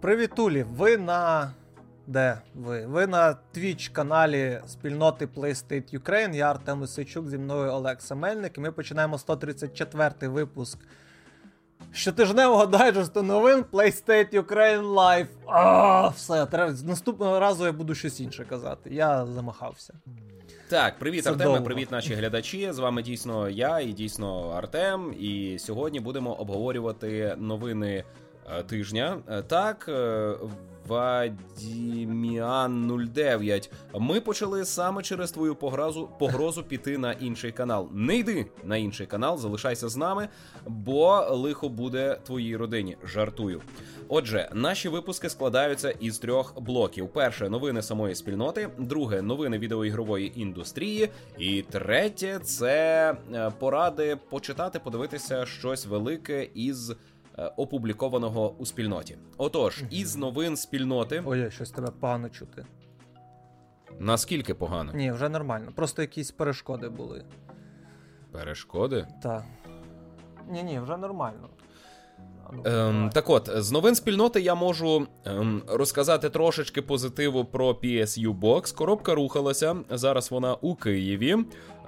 Привіт, Улі! Ви на. Де ви? Ви на Twitch каналі спільноти PlayState Ukraine. Я Артем Лисичук, зі мною Олег Семельник. І ми починаємо 134-й випуск щотижневого дайджесту новин PlayState Ukraine Live. А, все, треба наступного разу я буду щось інше казати. Я замахався. Так, привіт, Це Артеме, довго. привіт, наші глядачі. З вами дійсно я і дійсно Артем. І сьогодні будемо обговорювати новини е, тижня. Е, Так, е, Вадіміан 09. Ми почали саме через твою погрозу, погрозу піти на інший канал. Не йди на інший канал, залишайся з нами, бо лихо буде твоїй родині. Жартую. Отже, наші випуски складаються із трьох блоків: перше новини самої спільноти, друге новини відеоігрової індустрії, і третє це е, поради почитати, подивитися щось велике із. Е, Опублікованого у спільноті. Отож, із новин спільноти Ой, щось тебе погано чути. наскільки погано? Ні, вже нормально. Просто якісь перешкоди були. Перешкоди? Так. Ні, ні, вже нормально. Ну, Ем, так от, з новин спільноти я можу ем, розказати трошечки позитиву про PSU Box. Коробка рухалася. Зараз вона у Києві.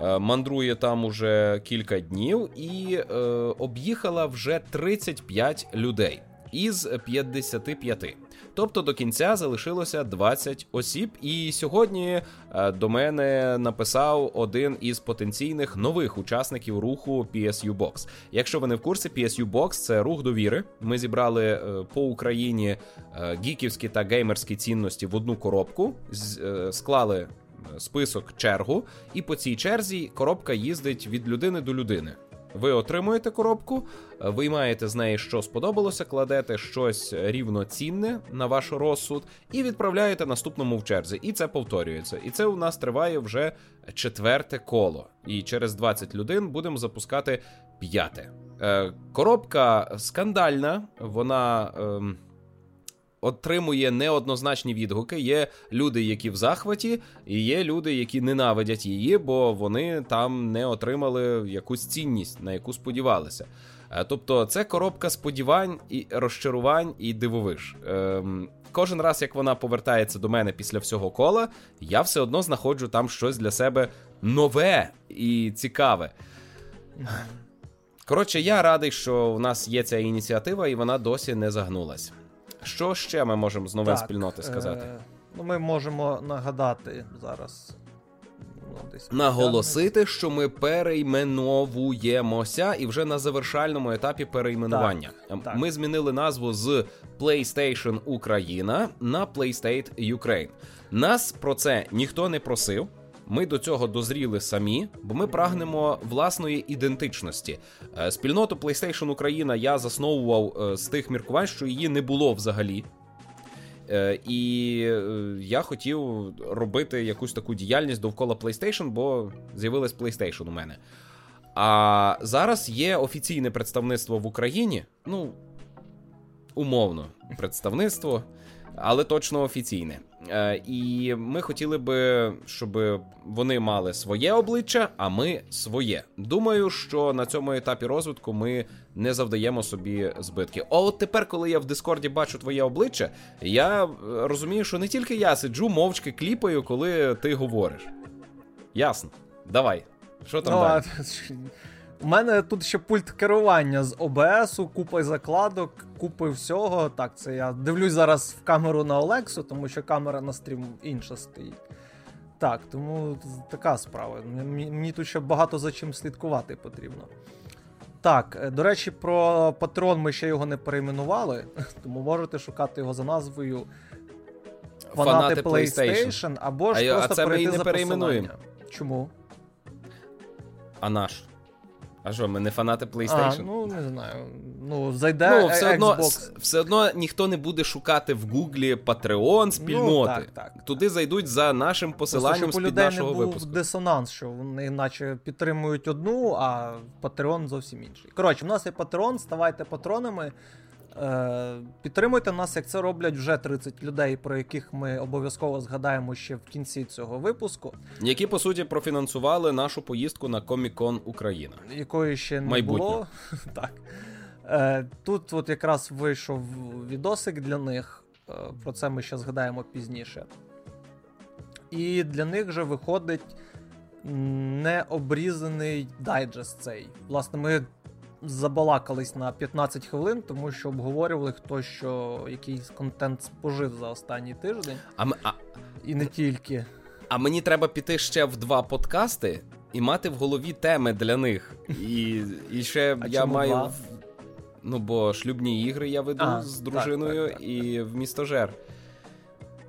Е, мандрує там уже кілька днів і е, об'їхала вже 35 людей із 55. Тобто до кінця залишилося 20 осіб. І сьогодні е, до мене написав один із потенційних нових учасників руху PSU Box. Якщо ви не в курсі, PSU Box – це рух довіри. Ми зібрали е, по Україні е, гіківські та геймерські цінності в одну коробку, склали список чергу, і по цій черзі коробка їздить від людини до людини. Ви отримуєте коробку, виймаєте з неї, що сподобалося, кладете щось рівноцінне на ваш розсуд і відправляєте наступному в черзі. І це повторюється. І це у нас триває вже четверте коло. І через 20 людей будемо запускати п'яте. Е, коробка скандальна, вона. Отримує неоднозначні відгуки. Є люди, які в захваті, і є люди, які ненавидять її, бо вони там не отримали якусь цінність, на яку сподівалися. Е, Тобто, це коробка сподівань і розчарувань і дивовиж. Ем, кожен раз, як вона повертається до мене після всього кола, я все одно знаходжу там щось для себе нове і цікаве. Коротше, я радий, що в нас є ця ініціатива, і вона досі не загнулась. Що ще ми можемо з новин Так, спільноти сказати? Е, ну, ми можемо нагадати зараз. Ну, Наголосити, що ми перейменовуємося і вже на завершальному етапі перейменування. Так, так. Ми змінили назву з PlayStation Україна на PlayState Ukraine. Нас про це ніхто не просив. Ми до цього дозріли самі, бо ми прагнемо власної ідентичності. Е, Спільноту PlayStation Україна я засновував е, з тих міркувань, що її не було взагалі. Е, І я хотів робити якусь таку діяльність довкола PlayStation, бо з'явилось PlayStation у мене. А зараз є офіційне представництво в Україні. Ну, умовно, представництво, але точно офіційне. Е, І ми хотіли би, щоб вони мали своє обличчя, а ми своє. Думаю, що на цьому етапі розвитку ми не завдаємо собі збитки. А от тепер, коли я в Дискорді бачу твоє обличчя, я е, розумію, що не тільки я сиджу мовчки кліпаю, коли ти говориш. Ясно. Давай. Що там Ну, далі? У мене тут ще пульт керування з ОБСу, купа закладок, купи всього. Так, це я дивлюсь зараз в камеру на Олексу, тому що камера на стрім інша стоїть. Так, тому така справа. Мені, мені тут ще багато за чим слідкувати потрібно. Так, е, до речі, про патрон ми ще його не перейменували, тому можете шукати його за назвою Фанати, PlayStation, або ж А я- а просто це ми і не за перейменуємо. Чому? А наш? А що, ми не фанати PlayStation? А, ну не знаю. Ну, зайде Ну, все Xbox. одно, все одно ніхто не буде шукати в Гуглі Patreon спільноти. Ну, так, так. Туди зайдуть за нашим посиланням з-під нашого не був випуску. дисонанс, що вони наче підтримують одну, а Patreon зовсім інший. Коротше, в нас є Patreon, ставайте патронами. Е, підтримуйте нас, як це роблять вже 30 людей, про яких ми обов'язково згадаємо ще в кінці цього випуску, Які, по суті, профінансували нашу поїздку на Comic-Con Україна. якої ще не Майбутнє. було. так. Е, Тут от якраз вийшов відосик для них. Е, про це ми ще згадаємо пізніше. І для них же виходить необрізаний дайджест цей. Власне, ми забалакались на 15 хвилин, тому що обговорювали, хто що якийсь контент спожив за останній тиждень. А, а... І не тільки. А мені треба піти ще в два подкасти і мати в голові теми для них. І і ще а я маю. Два? Ну, бо шлюбні ігри я веду а, з дружиною так, так, так, і в містожер.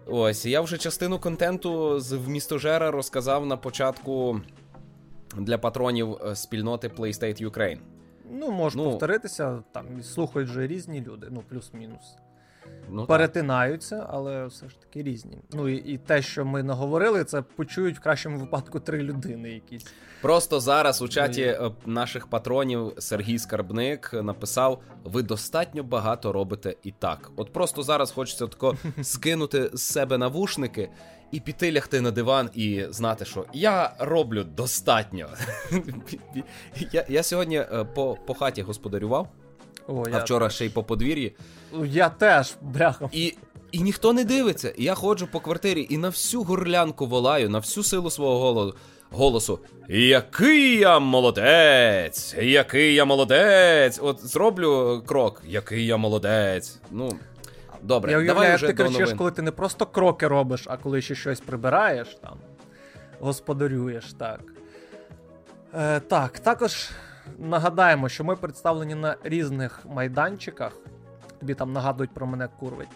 Ось, я вже частину контенту з вмістожера розказав на початку для патронів е, спільноти PlayState Ukraine. Ну, можеш ну, повторитися, там слухають вже різні люди, ну, плюс-мінус. Ну, Перетинаються, але все ж таки різні. Ну і, і те, що ми наговорили, це почують в кращому випадку три людини якісь. Просто зараз у чаті ну, наших патронів Сергій Скарбник написав: ви достатньо багато робите і так. От просто зараз хочеться тако скинути з себе навушники і піти лягти на диван і знати, що я роблю достатньо. я я сьогодні е, по, по хаті господарював. О, а я вчора теж. ще й по подвір'ї. Я теж, бляха. І і ніхто не дивиться. І я ходжу по квартирі і на всю горлянку волаю, на всю силу свого голосу. Голосу, який я молодець! Який я молодець! От зроблю крок, який я молодець. Ну, добре, я уявляю, давай вже ти до кричиш, новин. коли ти не просто кроки робиш, а коли ще щось прибираєш там, господарюєш, так. Е, Так, також Нагадаємо, що ми представлені на різних майданчиках. Тобі там нагадують про мене курвить.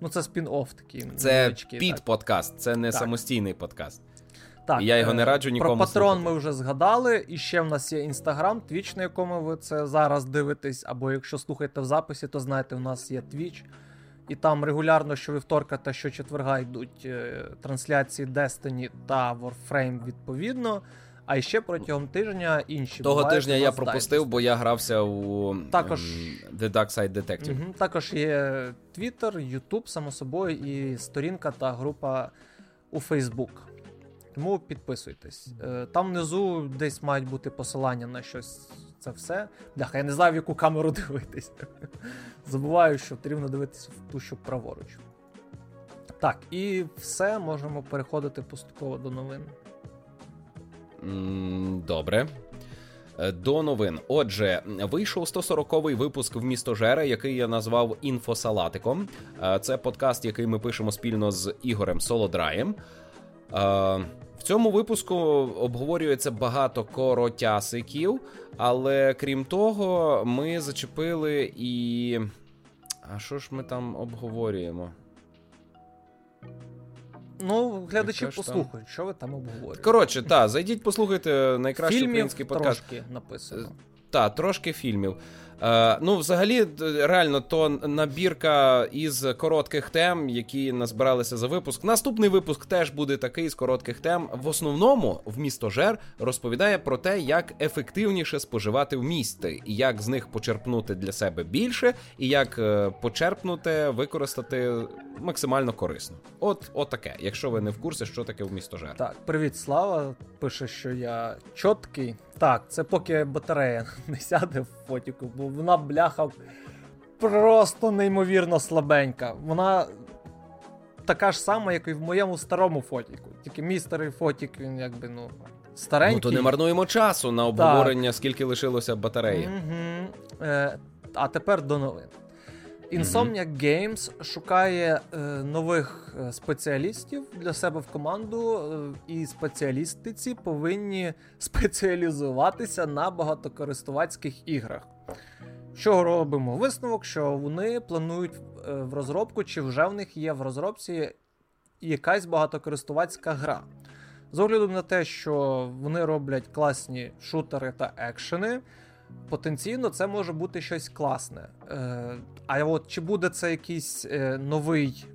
Ну, це спін-офф такий. Це під подкаст, це не так. самостійний подкаст. Так, і я його не раджу нікому. Про патрон слухати. ми вже згадали. І ще в нас є інстаграм, твіч, на якому ви це зараз дивитесь. Або якщо слухаєте в записі, то знаєте, у нас є твіч. І там регулярно щовівторка та щочетверга йдуть е, трансляції Destiny та Warframe відповідно. А ще протягом тижня інші того тижня я пропустив, бо я грався у також ем, The Dark Side Detective. Угу, Також є Twitter, YouTube, само собою, і сторінка та група у Facebook. Тому підписуйтесь. Е, там внизу десь мають бути посилання на щось. Це все. Бляха, я не знаю, в яку камеру дивитись. Забуваю, що потрібно дивитися в ту, що праворуч. Так, і все можемо переходити поступово до новин. Добре. Е, до новин. Отже, вийшов 140-й випуск в місто Жера, який я назвав інфосалатиком. Е, це подкаст, який ми пишемо спільно з Ігорем Солодраєм. Е, в цьому випуску обговорюється багато коротясиків, але крім того, ми зачепили і. А що ж ми там обговорюємо? Ну, глядачі послухають, що ви там обговорюєте. Коротше, так, зайдіть, послухайте найкращий Фільмів український подкаст. Трошки написано. Так, трошки фільмів. Е, Ну, взагалі, реально, то набірка із коротких тем, які назбиралися за випуск. Наступний випуск теж буде такий з коротких тем. В основному в місто Жер розповідає про те, як ефективніше споживати в місті, і як з них почерпнути для себе більше, і як е, почерпнути, використати максимально корисно. От, от таке, якщо ви не в курсі, що таке в місто Жер. Так, привіт, слава. Пише, що я чіткий. Так, це поки батарея не сяде в фотіку, бо вона бляха просто неймовірно слабенька. Вона така ж сама, як і в моєму старому фотіку. Тільки мій старий фотік, він якби, ну, старенький. Ну, то не марнуємо часу на обговорення, так. скільки лишилося батареї. Угу. Е, А тепер до новин. Insomniac Games шукає е, нових е, спеціалістів для себе в команду, е, і спеціалісти ці повинні спеціалізуватися на багатокористувацьких іграх. Що робимо? Висновок, що вони планують е, в розробку, чи вже в них є в розробці якась багатокористувацька гра. З огляду на те, що вони роблять класні шутери та екшени потенційно це може бути щось класне. Е, А от чи буде це якийсь е, новий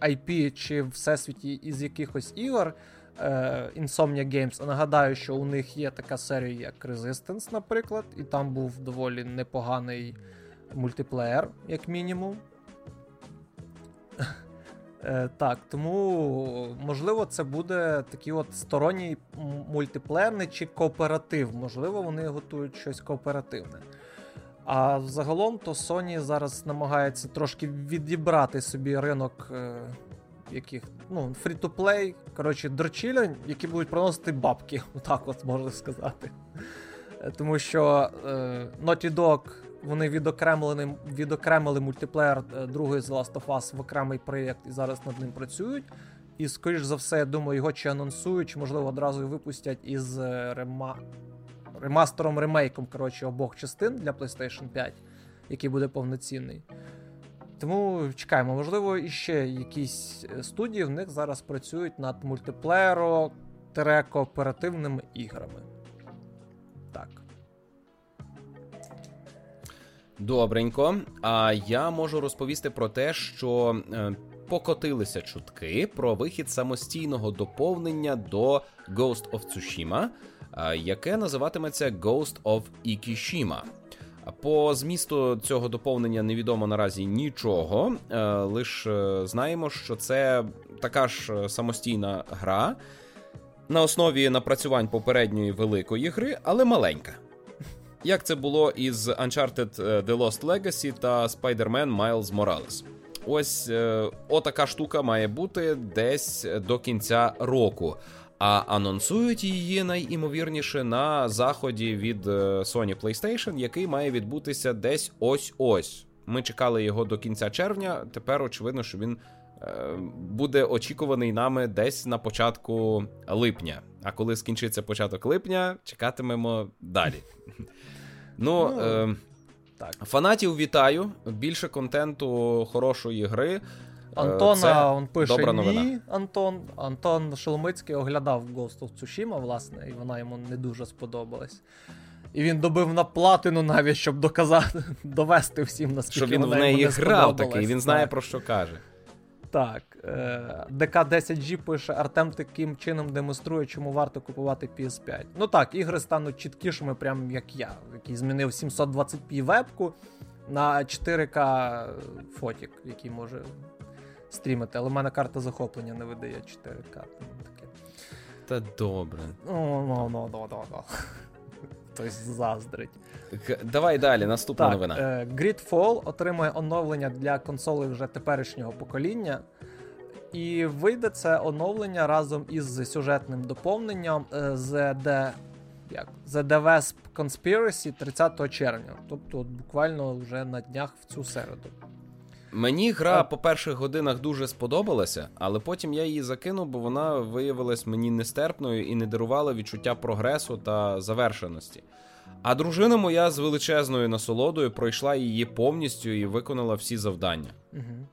IP чи всесвіті із якихось ігор е, Insomnia Games? Нагадаю, що у них є така серія, як Resistance, наприклад, і там був доволі непоганий мультиплеєр, як мінімум. Е, Так, тому можливо, це буде такий от сторонній мультиплеєрний чи кооператив. Можливо, вони готують щось кооперативне. А загалом то Sony зараз намагається трошки відібрати собі ринок е, яких, ну, фрі-то-плей, коротше, дрочілень, які будуть приносити бабки, так от можна сказати. Е, тому що е, Naughty Dog вони відокремили відокремили мультиплеєр е, другої з Last of Us в окремий проєкт і зараз над ним працюють. І, скоріш за все, я думаю, його чи анонсують, чи, можливо, одразу випустять із е, рема... ремастером ремейком коротше, обох частин для PlayStation 5, який буде повноцінний. Тому чекаємо, можливо, іще якісь е, студії в них зараз працюють над мультиплеєро кооперативними іграми. Добренько. А я можу розповісти про те, що е, покотилися чутки про вихід самостійного доповнення до Ghost of Tsushima, е, яке називатиметься Ghost of Ikishima. По змісту цього доповнення невідомо наразі нічого. Е, Лише знаємо, що це така ж самостійна гра на основі напрацювань попередньої великої гри, але маленька. Як це було із Uncharted е, The Lost Legacy та Spider-Man Miles Morales. Ось е, отака штука має бути десь до кінця року. А анонсують її найімовірніше на заході від е, Sony PlayStation, який має відбутися десь ось-ось. Ми чекали його до кінця червня. Тепер очевидно, що він е, буде очікуваний нами десь на початку липня. А коли скінчиться початок липня, чекатимемо далі. Ну, ну е, так. фанатів вітаю. Більше контенту хорошої гри. Е, Антона Це он пише добра новина. ні. Антон Антон Шоломицький оглядав Ghost of Tsushima, власне, і вона йому не дуже сподобалась. І він добив на платину навіть, щоб доказати, довести всім наскільки Що він вона в неї йому не грав такий, він знає про що каже. Так, е, ДК10G пише: Артем таким чином демонструє, чому варто купувати PS5. Ну так, ігри стануть чіткішими, прям як я, який змінив 720p вебку на 4К фотік, який може стрімити. Але в мене карта захоплення не видає 4К. таке. Та добре. Ну, ну, ну, ну, ну, ну хтось заздрить. Давай далі, наступна так, новина. Е, Gridfall отримує оновлення для консолей вже теперішнього покоління. І вийде це оновлення разом із сюжетним доповненням е, The, The, як? The The Wesp Conspiracy 30 червня. Тобто, от буквально вже на днях в цю середу. Мені гра по перших годинах дуже сподобалася, але потім я її закинув, бо вона виявилась мені нестерпною і не дарувала відчуття прогресу та завершеності. А дружина моя з величезною насолодою пройшла її повністю і виконала всі завдання. Угу.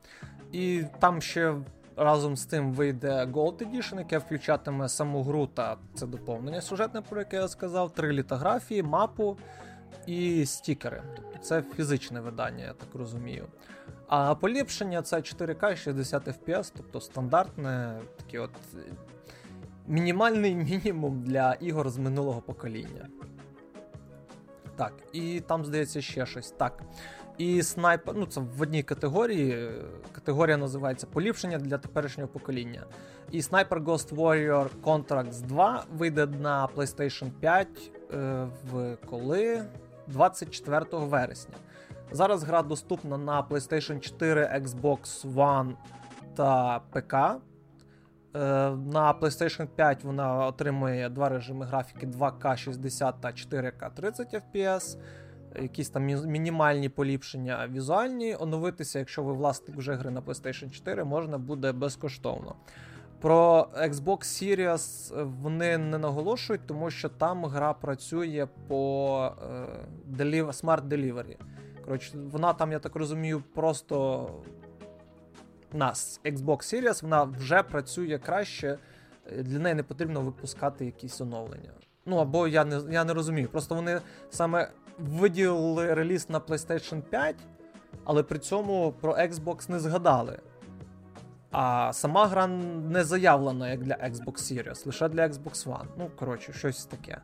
І там ще разом з тим вийде Gold Edition, яке включатиме саму гру та це доповнення сюжетне, про яке я сказав, три літографії, мапу і стікери. Тобто це фізичне видання, я так розумію. А поліпшення це 4К 60 FPS, тобто стандартне такий от мінімальний мінімум для ігор з минулого покоління. Так, і там, здається, ще щось. Так. І снайпер, ну це в одній категорії. Категорія називається поліпшення для теперішнього покоління. І Sniper Ghost Warrior Contracts 2 вийде на PlayStation 5 е, в коли 24 вересня. Зараз гра доступна на PlayStation 4, Xbox One та ПК. Е, на PlayStation 5 вона отримує два режими графіки 2К 60 та 4К 30 FPS. Якісь там мінімальні поліпшення візуальні. Оновитися, якщо ви власник вже гри на PlayStation 4, можна буде безкоштовно. Про Xbox Series вони не наголошують, тому що там гра працює по е, Smart Delivery. Коротше, вона там, я так розумію, просто на Xbox Series вона вже працює краще, для неї не потрібно випускати якісь оновлення. Ну або я не я не розумію. Просто вони саме виділили реліз на PlayStation 5, але при цьому про Xbox не згадали. А сама гра не заявлена як для Xbox Series, лише для Xbox One. Ну, коротше, щось таке.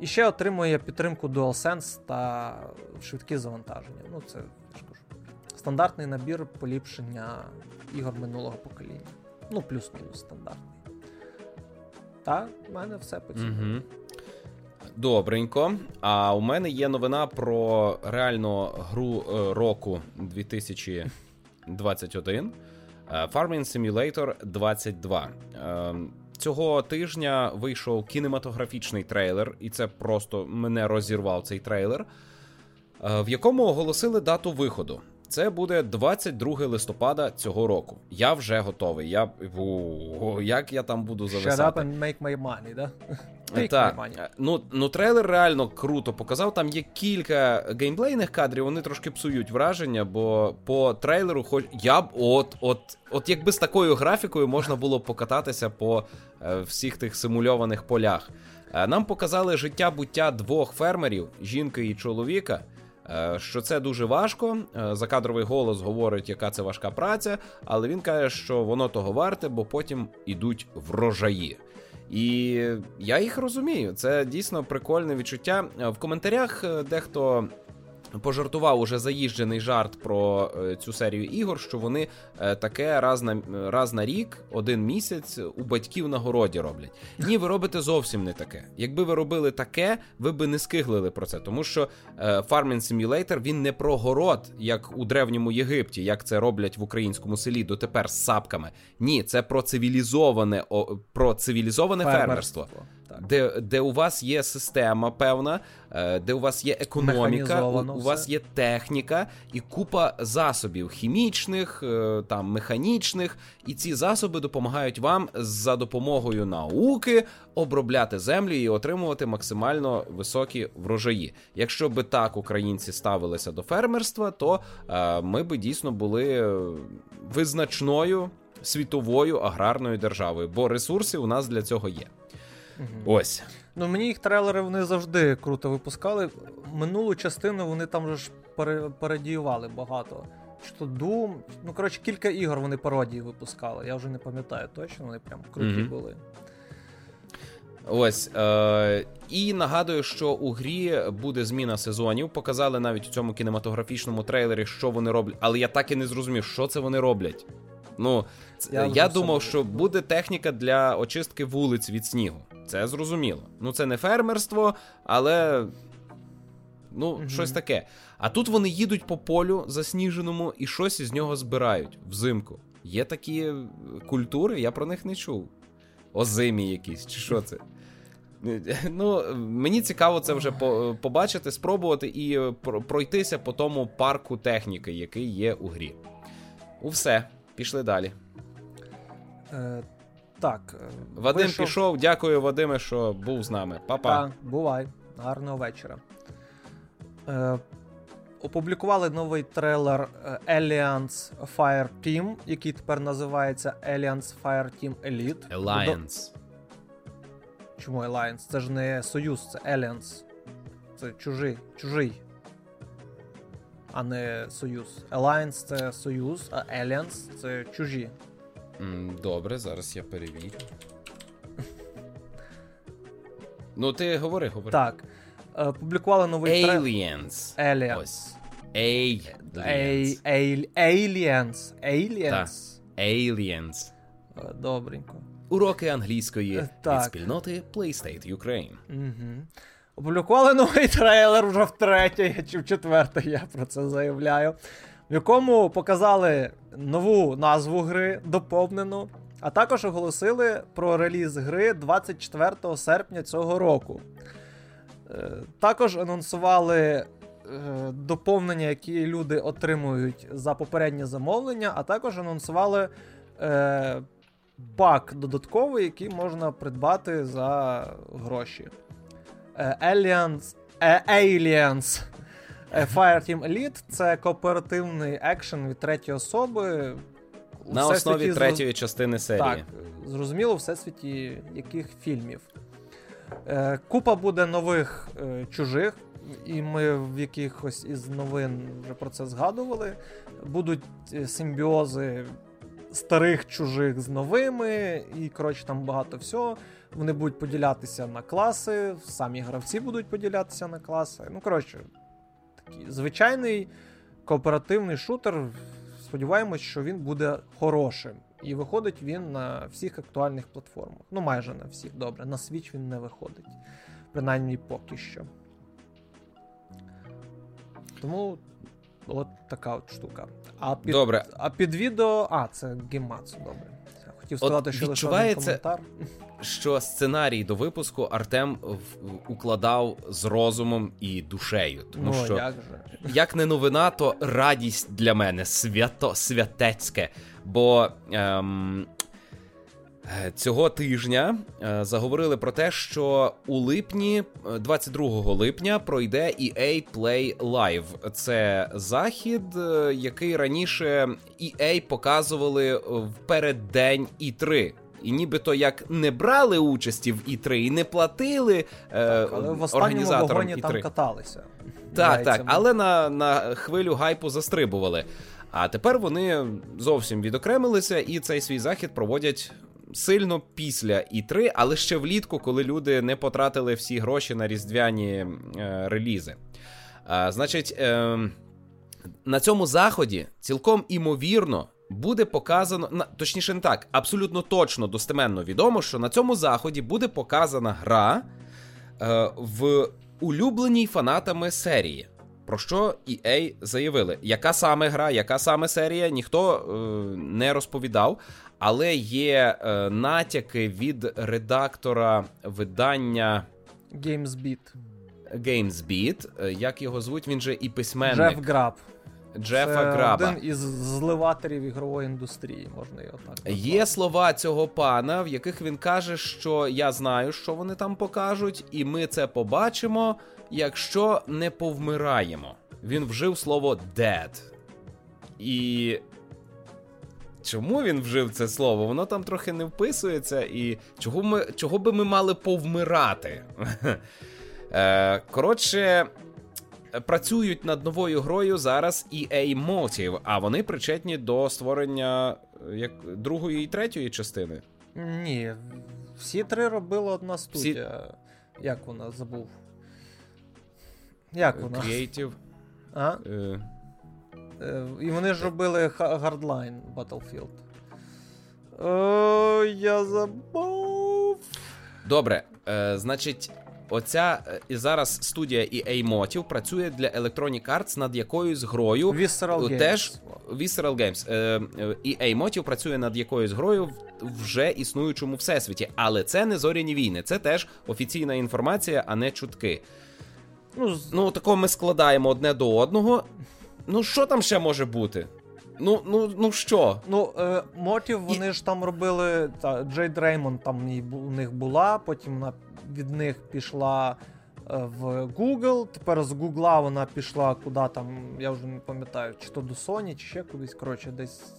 І ще отримує підтримку DualSense та швидкі завантаження. Ну, це я ж кажу. Стандартний набір поліпшення ігор минулого покоління. Ну, плюс-мінус стандартний. Та, в мене все по цьому. Угу. Добренько. А у мене є новина про реально гру е, року 2021 е, Farming Simulator 22. Е, цього тижня вийшов кінематографічний трейлер, і це просто мене розірвав цей трейлер, в якому оголосили дату виходу. Це буде 22 листопада цього року. Я вже готовий. Я О, Як я там буду зависати. Shut up and make my money, да? Take так. my money. Ну, ну, трейлер реально круто показав. Там є кілька геймплейних кадрів, вони трошки псують враження, бо по трейлеру, хоч я б от, от, от якби з такою графікою можна було покататися по е, всіх тих симульованих полях. Е, нам показали життя буття двох фермерів, жінки і чоловіка. Е, що це дуже важко. Е, закадровий голос говорить, яка це важка праця, але він каже, що воно того варте, бо потім ідуть врожаї. І я їх розумію. Це дійсно прикольне відчуття. Е, в коментарях дехто пожартував уже заїжджений жарт про е, цю серію ігор, що вони е, таке раз на раз на рік, один місяць у батьків на городі роблять. Ні, ви робите зовсім не таке. Якби ви робили таке, ви би не скиглили про це, тому що е, Farming Simulator він не про город, як у древньому Єгипті, як це роблять в українському селі дотепер з сапками. Ні, це про цивілізоване про цивілізоване фермерство. фермерство де де у вас є система певна, е, де у вас є економіка, у, у вас є техніка і купа засобів хімічних, е, там механічних, і ці засоби допомагають вам за допомогою науки обробляти землю і отримувати максимально високі врожаї. Якщо би так українці ставилися до фермерства, то е, ми би дійсно були визначною світовою аграрною державою, бо ресурси у нас для цього є. Угу. Ось. Ну мені їх трейлери вони завжди круто випускали. Минулу частину вони там вже ж пародіювали багато. Що Doom, ну коротше, кілька ігор вони пародії випускали. Я вже не пам'ятаю точно, вони прям круті mm були. Ось. Е- І нагадую, що у грі буде зміна сезонів. Показали навіть у цьому кінематографічному трейлері, що вони роблять. Але я так і не зрозумів, що це вони роблять. Ну, я, я думав, що буде техніка для очистки вулиць від снігу. Це зрозуміло. Ну, це не фермерство, але. Ну, угу. щось таке. А тут вони їдуть по полю засніженому і щось із нього збирають взимку. Є такі культури, я про них не чув. Озимі якісь, чи що це? Ну, Мені цікаво це вже побачити, спробувати і пройтися по тому парку техніки, який є у грі. У все. Пішли далі. Так. Е, Вадим вийшов... пішов. Дякую, Вадиме, що був з нами. Па-па. Так, бувай. Гарного вечора. Е, Опублікували новий трейлер е, Alliance Fire Team, який тепер називається Alliance Fire Team Elite. Alliance. Чому Alliance? Це ж не Союз, це Alliance. Це чужий. чужий а не Союз. Alliance це Союз, а Alliance це чужі. Добре, зараз я перевірю. Ну, ти говори, говори. Так. Е, публікували новий трейлер. Aliens. Aliens. Aliens. Aliens. Aliens. Aliens. Е, добренько. Уроки англійської так. від спільноти PlayState Ukraine. Угу. Опублікували новий трейлер вже втретє чи в четверте, я про це заявляю. В якому показали нову назву гри, доповнену, а також оголосили про реліз гри 24 серпня цього року. Е, також анонсували е, доповнення, які люди отримують за попереднє замовлення, а також анонсували е, пак додатковий, який можна придбати за гроші. Е, Aliens, е, Aliens Fireteam Elite це кооперативний екшен від третьої особи. На основі третьої зроз... частини серії. Так, зрозуміло, всесвіті яких фільмів. Купа буде нових чужих, і ми в якихось із новин вже про це згадували. Будуть симбіози старих чужих з новими, і, коротше, там багато всього. Вони будуть поділятися на класи, самі гравці будуть поділятися на класи. Ну, коротше, звичайний кооперативний шутер. Сподіваємось, що він буде хорошим. І виходить він на всіх актуальних платформах. Ну, майже на всіх, добре. На Switch він не виходить. Принаймні поки що. Тому от така от штука. А під, Добре. А під відео. А, це геймацу, добре. Хотів сказати, От що лише відчувається- коментар. Що сценарій до випуску Артем в- укладав з розумом і душею. Тому ну, що як же. як не новина, то радість для мене свято святецьке. Бо ем, цього тижня е, заговорили про те, що у липні, е, 22 липня, пройде EA Play Live. Це захід, е, який раніше EA показували в переддень E3. І нібито як не брали участі в І3 і не платили е, Так, але в організаторам вагоні І3. там каталися. Так, так, але на, на хвилю гайпу застрибували. А тепер вони зовсім відокремилися і цей свій захід проводять сильно після І3, але ще влітку, коли люди не потратили всі гроші на різдвяні е, релізи. А, значить, е, на цьому заході цілком імовірно. Буде показано, точніше, не так, абсолютно точно достеменно відомо, що на цьому заході буде показана гра е, в улюбленій фанатами серії. Про що EA заявили? Яка саме гра, яка саме серія, ніхто е, не розповідав, але є е, натяки від редактора видання GamesBeat. GamesBeat. Е, Як його звуть? Він же і письменник. Джеф Граб. Джефа Це Граба. один із зливаторів ігрової індустрії, можна його так. назвати. Є слова цього пана, в яких він каже, що я знаю, що вони там покажуть, і ми це побачимо, якщо не повмираємо. Він вжив слово dead. І. Чому він вжив це слово? Воно там трохи не вписується, і чого, ми, чого би ми мали повмирати? Е, Коротше, працюють над новою грою зараз EA Motive, а вони причетні до створення як другої і третьої частини. Ні. Всі три робила одна студія. Як вона забув? Як вона? Creative. А? Е, І вони ж робили Hardline Battlefield. О, я забув. Добре, е, значить, оця е, і зараз студія EA Motive працює для Electronic Arts над якоюсь грою. Visceral Games. Теж Visceral Games. Е, е, EA Motive працює над якоюсь грою в вже існуючому всесвіті, але це не зоряні війни, це теж офіційна інформація, а не чутки. Ну, Ну, тако ми складаємо одне до одного. Ну, що там ще може бути? Ну, ну, ну що? Ну, е, Мотів, вони ж там робили. Та, Джейд Реймонд там і у них була, потім вона від них пішла е, в Google. Тепер з Google вона пішла куди там, я вже не пам'ятаю, чи то до Sony, чи ще кудись. Коротше, десь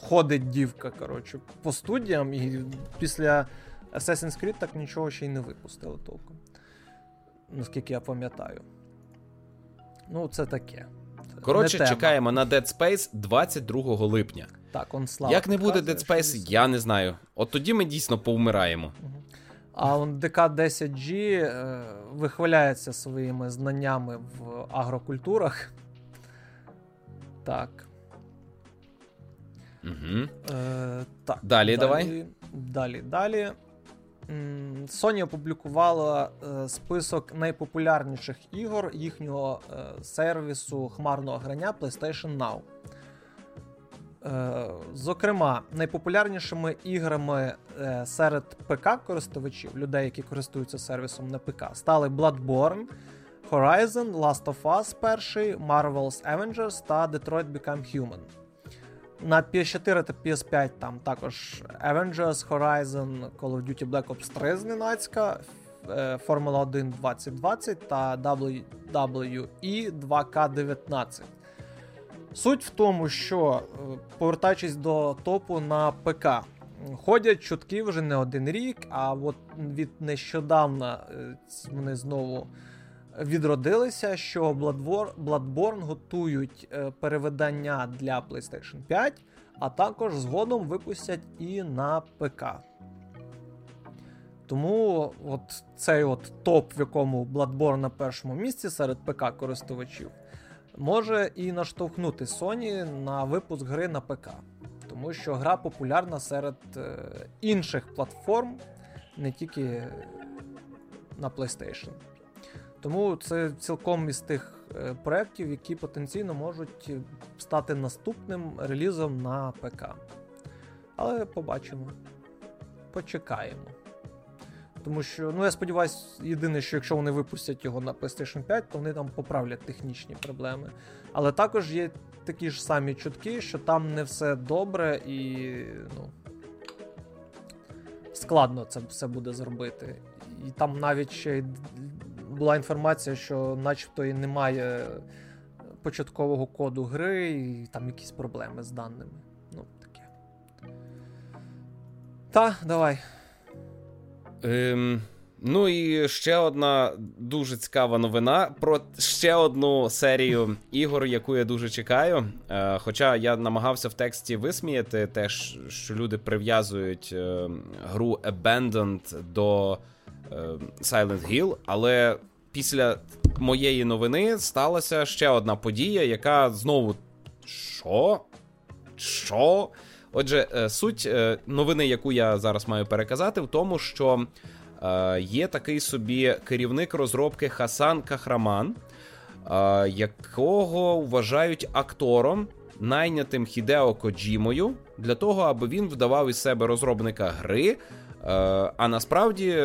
ходить дівка, коротше, по студіям, і після Assassin's Creed так нічого ще й не випустили толком. Наскільки я пам'ятаю. Ну, це таке. Коротше, не тема. чекаємо на Dead Space 22 липня. Так, он слава. Як не буде Dead Space, я не знаю. От тоді ми дійсно повмираємо. А он ДК-10G е, вихваляється своїми знаннями в агрокультурах. Так. Угу. Е, так. Далі давай. Далі, далі. Sony опублікувала е, список найпопулярніших ігор їхнього е, сервісу хмарного грання PlayStation Now. Е, Зокрема, найпопулярнішими іграми серед ПК-користувачів, людей, які користуються сервісом на ПК, стали Bloodborne, Horizon, Last of Us 1, Marvel's Avengers та Detroit Become Human. На PS4 та PS5 там також Avengers, Horizon, Call of Duty Black Ops 3 зненацька, е, Формула 1 2020 та WWE 2K19. Суть в тому, що, е, повертаючись до топу на ПК, ходять чутки вже не один рік, а от від нещодавна е, вони знову відродилися, що Bloodborne, готують е, переведення для PlayStation 5, а також згодом випустять і на ПК. Тому от цей от топ, в якому Bloodborne на першому місці серед ПК-користувачів, може і наштовхнути Sony на випуск гри на ПК. Тому що гра популярна серед е, інших платформ, не тільки на PlayStation. Тому це цілком із тих е, проєктів, які потенційно можуть стати наступним релізом на ПК. Але побачимо. Почекаємо. Тому що, ну я сподіваюся, єдине, що якщо вони випустять його на PlayStation 5, то вони там поправлять технічні проблеми. Але також є такі ж самі чутки, що там не все добре і ну, складно це все буде зробити. І там навіть ще була інформація, що начебто і немає початкового коду гри, і там якісь проблеми з даними. Ну, таке. Та, давай. Ем, Ну і ще одна дуже цікава новина про ще одну серію ігор, яку я дуже чекаю. Е, Хоча я намагався в тексті висміяти те, що люди прив'язують е, гру Abandoned до е, Silent Hill, але після моєї новини сталася ще одна подія, яка знову. Що? Що? Отже, е, суть е, новини, яку я зараз маю переказати, в тому, що е, є такий собі керівник розробки Хасан Кахраман, якого вважають актором, найнятим Хідео Коджімою, для того, аби він вдавав із себе розробника гри. А насправді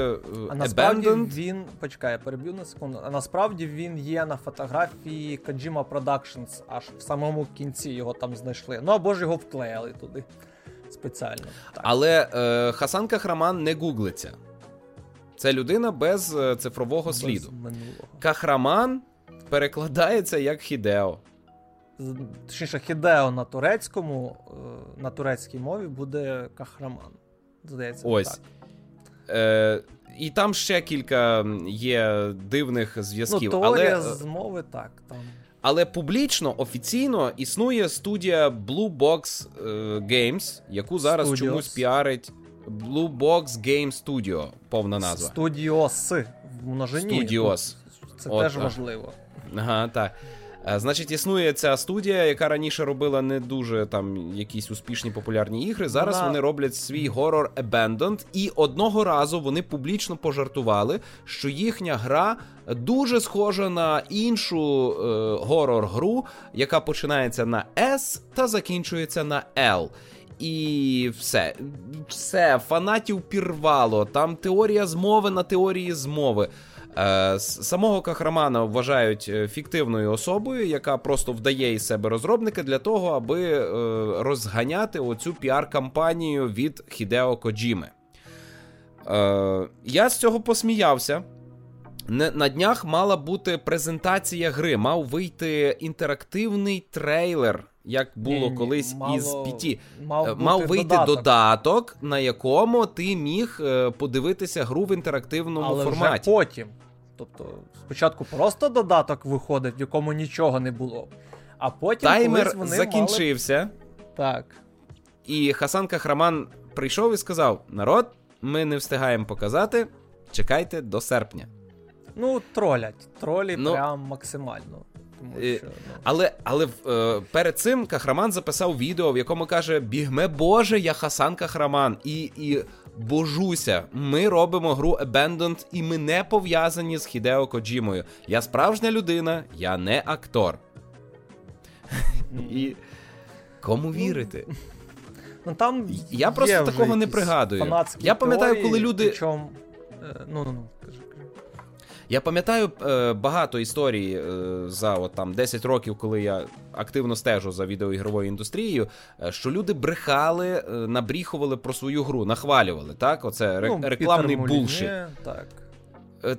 а насправді Abandoned... він. Почекай, я переб'ю на секунду. А насправді він є на фотографії Kojima Productions, аж в самому кінці його там знайшли. Ну або ж його вклеїли туди спеціально. Так. Але е, Хасан Кахраман не гуглиться. Це людина без е, цифрового без сліду. Минулого. Кахраман перекладається як Хідео. Точніше, Хідео на турецькому, е, на турецькій мові буде Кахраман. Здається, Ось. так. Е, І там ще кілька є дивних зв'язків. Ну, але... з мови так. там. Але публічно, офіційно існує студія Blue Box е, Games, яку зараз Studios. чомусь піарить Blue Box Game Studio, повна назва. Studios в множині. Studios. Це От, теж важливо. Ага, так. Е, значить, існує ця студія, яка раніше робила не дуже там якісь успішні популярні ігри. Зараз Вона... вони роблять свій горор Abandoned, і одного разу вони публічно пожартували, що їхня гра дуже схожа на іншу е, горор-гру, яка починається на S та закінчується на L. І все, все, фанатів пірвало. Там теорія змови на теорії змови. Е, самого Кахрамана вважають е, фіктивною особою, яка просто вдає із себе розробника для того, аби е, розганяти оцю піар-кампанію від Хідео Коджіми. Я з цього посміявся. На днях мала бути презентація гри, мав вийти інтерактивний трейлер, як було ні, колись мало, із Піті. Мав, мав вийти додаток. додаток, на якому ти міг подивитися гру в інтерактивному Але форматі. Вже потім. Тобто, спочатку просто додаток виходить, в якому нічого не було. А потім таймер вони закінчився. Мали... Так. І Хасан Кахраман прийшов і сказав: народ, ми не встигаємо показати. Чекайте до серпня. Ну, тролять. Тролі ну, прям максимально. Тому що, ну... Але але е, перед цим Кахраман записав відео, в якому каже: Бігме Боже, я Хасан Кахраман. І і божуся, ми робимо гру Abandoned, і ми не пов'язані з Хідео Коджімою. Я справжня людина, я не актор. І кому вірити? Ну там Я просто такого не пригадую. Я пам'ятаю, коли люди. Причому... Е, ну, ну, ну. Я пам'ятаю е, багато історій е, за от, там 10 років, коли я активно стежу за відеоігровою індустрією, е, що люди брехали, е, набріхували про свою гру, нахвалювали. Так, оце ре- ну, рекламний булшит. Так. Е,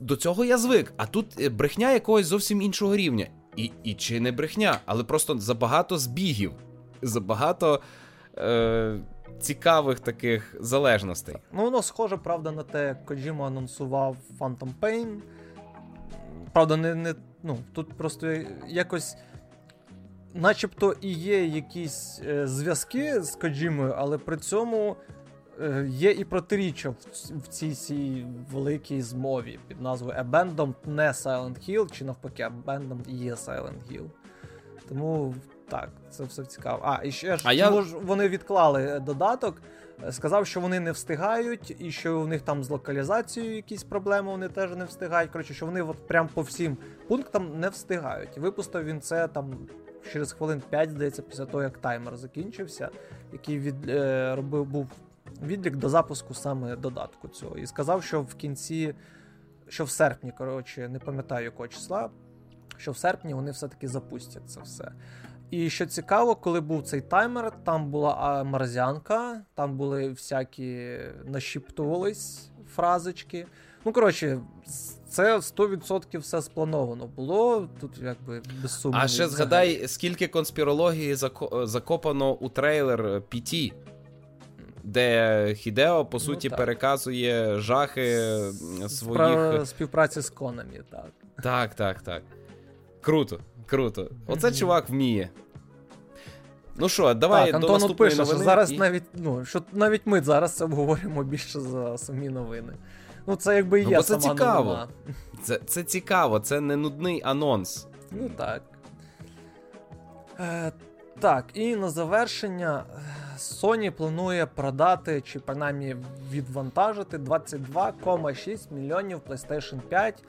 до цього я звик. А тут е, брехня якогось зовсім іншого рівня. І і чи не брехня, але просто забагато збігів, забагато. Е, цікавих таких залежностей. Ну, воно схоже, правда, на те, як Коджіма анонсував Phantom Pain. Правда, не, не, ну, тут просто якось. Начебто і є якісь е, зв'язки з Коджімою, але при цьому е, є і протиріччя в, в цій цій великій змові під назвою Abandoned не Silent Hill, чи навпаки, Abandoned є Silent Hill. Тому так, це все цікаво. А, і ще ж А я- ж вони відклали додаток. Е, Сказав, що вони не встигають, і що у них там з локалізацією якісь проблеми, вони теж не встигають. Коротше, що вони от прям по всім пунктам не встигають. Випустив він це там через хвилин 5, здається, після того, як таймер закінчився, який від, е, робив був відлік до запуску саме додатку цього. І сказав, що в кінці, що в серпні, коротше, не пам'ятаю якого числа, що в серпні вони все-таки запустять це все. І що цікаво, коли був цей таймер, там була марзянка, там були всякі нашіптувались фразочки. Ну, коротше, це 100% все сплановано було. Тут якби без сумніву. А ще згадай, скільки конспірології закопано у трейлер PT, де Хідео, по суті, так. переказує жахи Спра- своїх. співпраці з Конамі, так. Так, так, так. Круто, круто. Оце чувак вміє. Ну що, давай так, до Антон наступної пише, що зараз і- навіть, ну, що навіть ми зараз це обговорюємо більше за самі новини. Ну, це якби і Ну, є бо це сама цікаво. новина. Це, це цікаво, це не нудний анонс. Ну так. Е, так, і на завершення Sony планує продати чи принаймні відвантажити 22,6 мільйонів PlayStation 5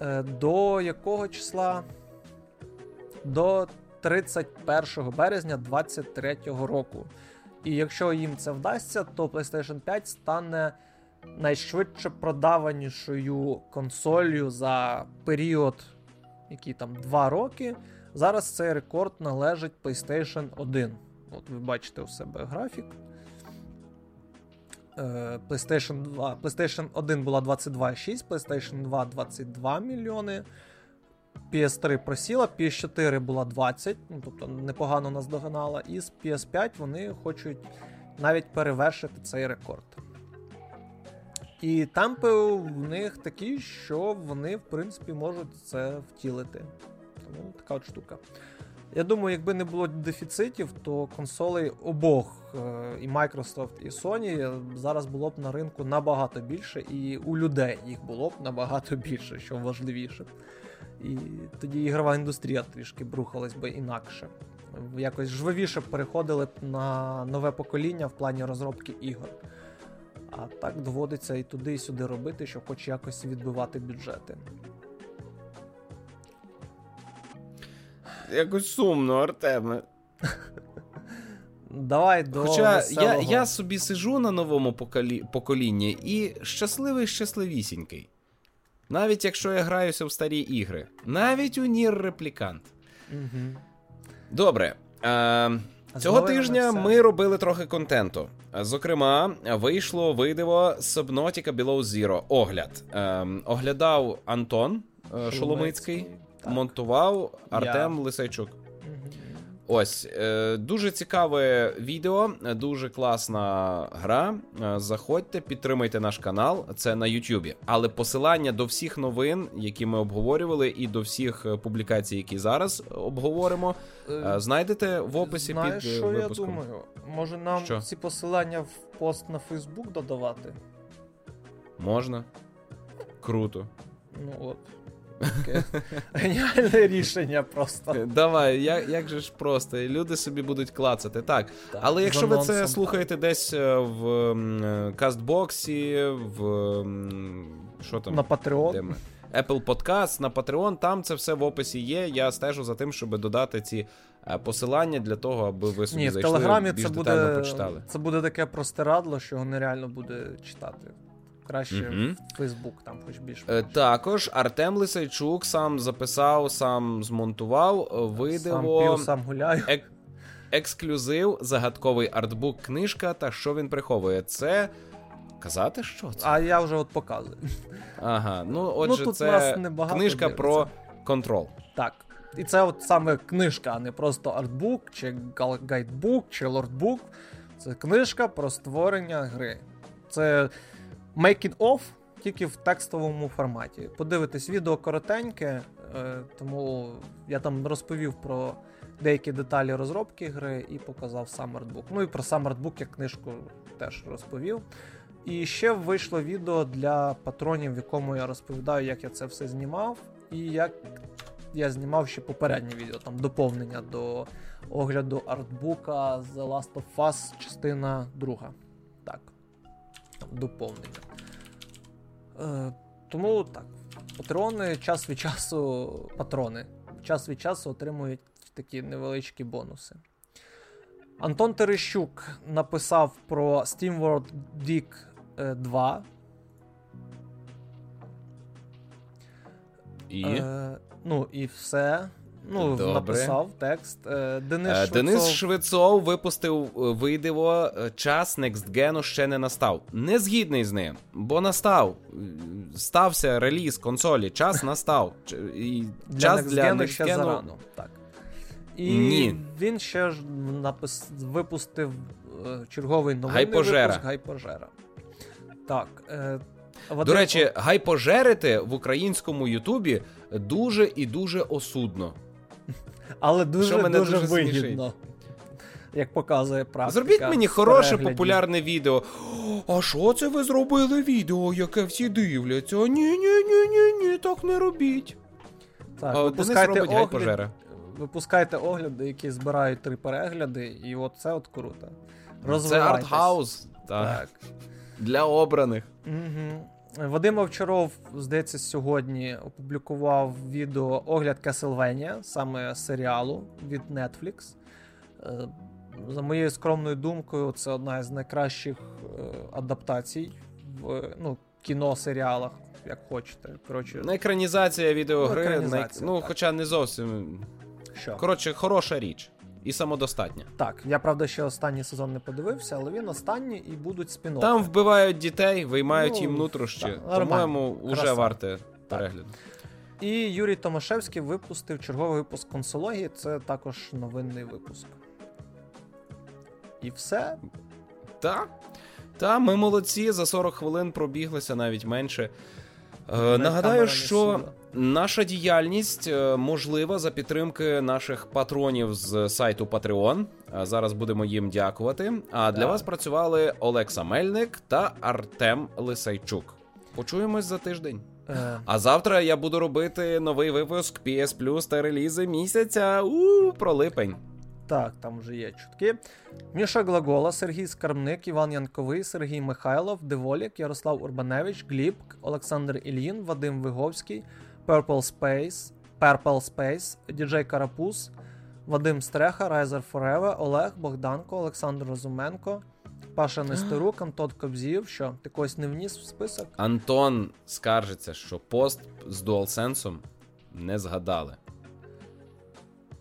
е, до якого числа? До 31 березня 2023 року. І якщо їм це вдасться, то PlayStation 5 стане найшвидше продаванішою консолью за період, який там 2 роки. Зараз цей рекорд належить PlayStation 1. От ви бачите у себе графік. Е, PlayStation 2, PlayStation 1 була 22,6, PlayStation 2 22 мільйони. PS3 просіла, PS4 була 20, ну тобто непогано наздоганала. І з PS5 вони хочуть навіть перевершити цей рекорд. І темпи в них такі, що вони, в принципі, можуть це втілити. Тому така от штука. Я думаю, якби не було дефіцитів, то консолей обох е, і Microsoft, і Sony зараз було б на ринку набагато більше, і у людей їх було б набагато більше, що важливіше. І тоді ігрова індустрія трішки б рухалась би інакше. Якось жвавіше переходили б на нове покоління в плані розробки ігор. А так доводиться і туди, і сюди робити, щоб хоч якось відбивати бюджети. Якось сумно, Артеме. Давай до Хоча я, веселого. я собі сиджу на новому поколі... поколінні і щасливий щасливісінький. Навіть якщо я граюся в старі ігри. Навіть у Нір Реплікант. Угу. Добре. Е, цього тижня все. ми робили трохи контенту. Зокрема, вийшло видиво Subnautica Below Zero огляд. Е, оглядав Антон Шоломицький, Шоломицький, монтував Артем Лисайчук. Ось е, дуже цікаве відео, дуже класна гра. Е, Заходьте, підтримайте наш канал. Це на Ютубі. Але посилання до всіх новин, які ми обговорювали, і до всіх е, публікацій, які зараз обговоримо, знайдете в описі Знаєш, під що випуском. я думаю? Може нам Що? ці посилання в пост на Фейсбук додавати? Можна. Круто. Ну от. Таке Геніальне рішення просто. Е, Давай, як, як же ж просто, і люди собі будуть клацати. Так. Так, Але якщо ви це слухаєте десь е, в е, кастбоксі, в що там? на Patreon. Apple Podcast, на Patreon, там це все в описі є. Я стежу за тим, щоб додати ці посилання для того, аби ви собі Ні, в Телеграмі більш це буде, прочитали. це буде таке простирадло, що його нереально буде читати. Краще Мгм. в Фейсбук, там хоч більше. Е, Також Артем Лисайчук сам записав, сам змонтував е, Сам видиво п'ю, сам гуляю. ек- ексклюзив, загадковий артбук, книжка та що він приховує. Це казати, що це? А я вже от показую. Ага, ну отже, тут це нас книжка дивиться. про контрол. Так. І це от саме книжка, а не просто артбук, чи гайдбук, чи лордбук. Це книжка про створення гри. Це making of, тільки в текстовому форматі. Подивитись відео коротеньке, е, тому я там розповів про деякі деталі розробки гри і показав сам артбук. Ну і про сам артбук як книжку теж розповів. І ще вийшло відео для патронів, в якому я розповідаю, як я це все знімав, і як я знімав ще попереднє відео, там доповнення до огляду артбука The Last of Us, частина друга. Так. Доповнення. Е, тому так. Патрони час від часу. Патрони. Час від часу отримують такі невеличкі бонуси. Антон Терещук написав про SteamWorld Dick 2. І Е, ну, і все. Ну, Добре. написав текст. Е, Денис, Е, Швецов. Денис Швецов випустив е, е, Час Next Gen ще не настав. Не згідний з ним, бо настав. Стався реліз консолі, час настав. І для час Next для Gen ще зарано. Так. І Ні. він ще ж напис... випустив черговий новий Гайпожера. випуск Гайпожера. Так. Е, До речі, гайпожерити в українському Ютубі дуже і дуже осудно. Але дуже що мене дуже дуже вигідно. Як показує практика. Зробіть мені хороше переглядів. популярне відео. А що це ви зробили відео, яке всі дивляться? Ні, ні, ні, ні, ні, так не робіть. Так, А випускайте огляд, гайпожера. випускайте огляди, які збирають три перегляди, і от це от круто. Це артхаус. Так. Так. Для обраних. Угу. Вадим Овчаров, здається, сьогодні опублікував відео огляд Castlevania, саме серіалу від Netflix. Е, За моєю скромною думкою, це одна із найкращих е, адаптацій в ну, кіно, серіалах, як хочете. Коротше, екранізація відеогри. Ну, най- ну, хоча не зовсім. що? Коротше, хороша річ. І самодостатня. Так, я правда ще останній сезон не подивився, але він останній і будуть спін Там вбивають дітей, виймають Ну, їм нутрощі. так. По-моєму, уже Краса. варте перегляду. І Юрій Томашевський випустив черговий випуск консології. Це також новинний випуск. І все. Так. Та, ми молодці, за 40 хвилин пробіглися навіть менше. Е, нагадаю, камера не що сіла. Наша діяльність е, можлива за підтримки наших патронів з сайту Patreon. Е, Зараз будемо їм дякувати. А для Так. вас працювали Олекса Мельник та Артем Лисайчук. Почуємось за тиждень. Е, А завтра я буду робити новий випуск PS Plus та релізи місяця у про липень. так, там вже є чутки. Міша Глагола, Сергій Скарбник, Іван Янковий, Сергій Михайлов, Деволік, Ярослав Урбаневич, Гліб, Олександр Ільїн, Вадим Виговський, Purple Space, Purple Space, Діджей Карапуз, Вадим Стреха, Райзер Forever, Олег, Богданко, Олександр Розуменко, Паша Нестерук, Антон Кобзіїв. Що, ти когось не вніс в список? Антон скаржиться, що пост з DualSense не згадали.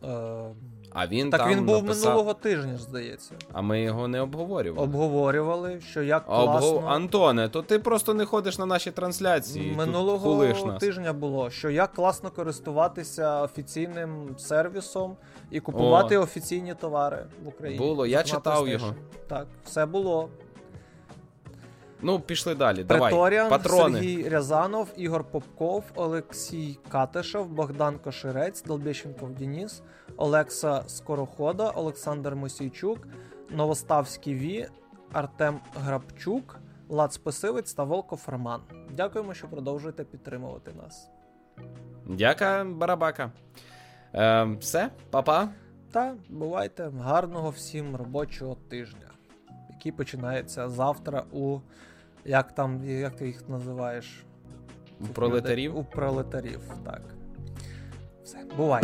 Е, А він так там він був написав, минулого тижня, здається. а ми його не обговорювали. Обговорювали, що як Обго- класно. Антоне, то ти просто не ходиш на наші трансляції. Минулого тут тижня було, що як класно користуватися офіційним сервісом і купувати О. офіційні товари в Україні. Було, я читав PlayStation. його. Так, все було. Ну, пішли далі. Давай. Патрони. Сергій Рязанов, Ігор Попков, Олексій Катишев, Богдан Коширець, Долбєщенков Дініс, Олекса Скорохода, Олександр Мосійчук, Новоставський Ві, Артем Грабчук, Лад Списивець та Волков Роман. Дякуємо, що продовжуєте підтримувати нас. Дяка, барабака. Е, все, па-па. Та бувайте гарного всім робочого тижня, який починається завтра у як там, як ти їх називаєш? У пролетарів. У пролетарів, так. Boa.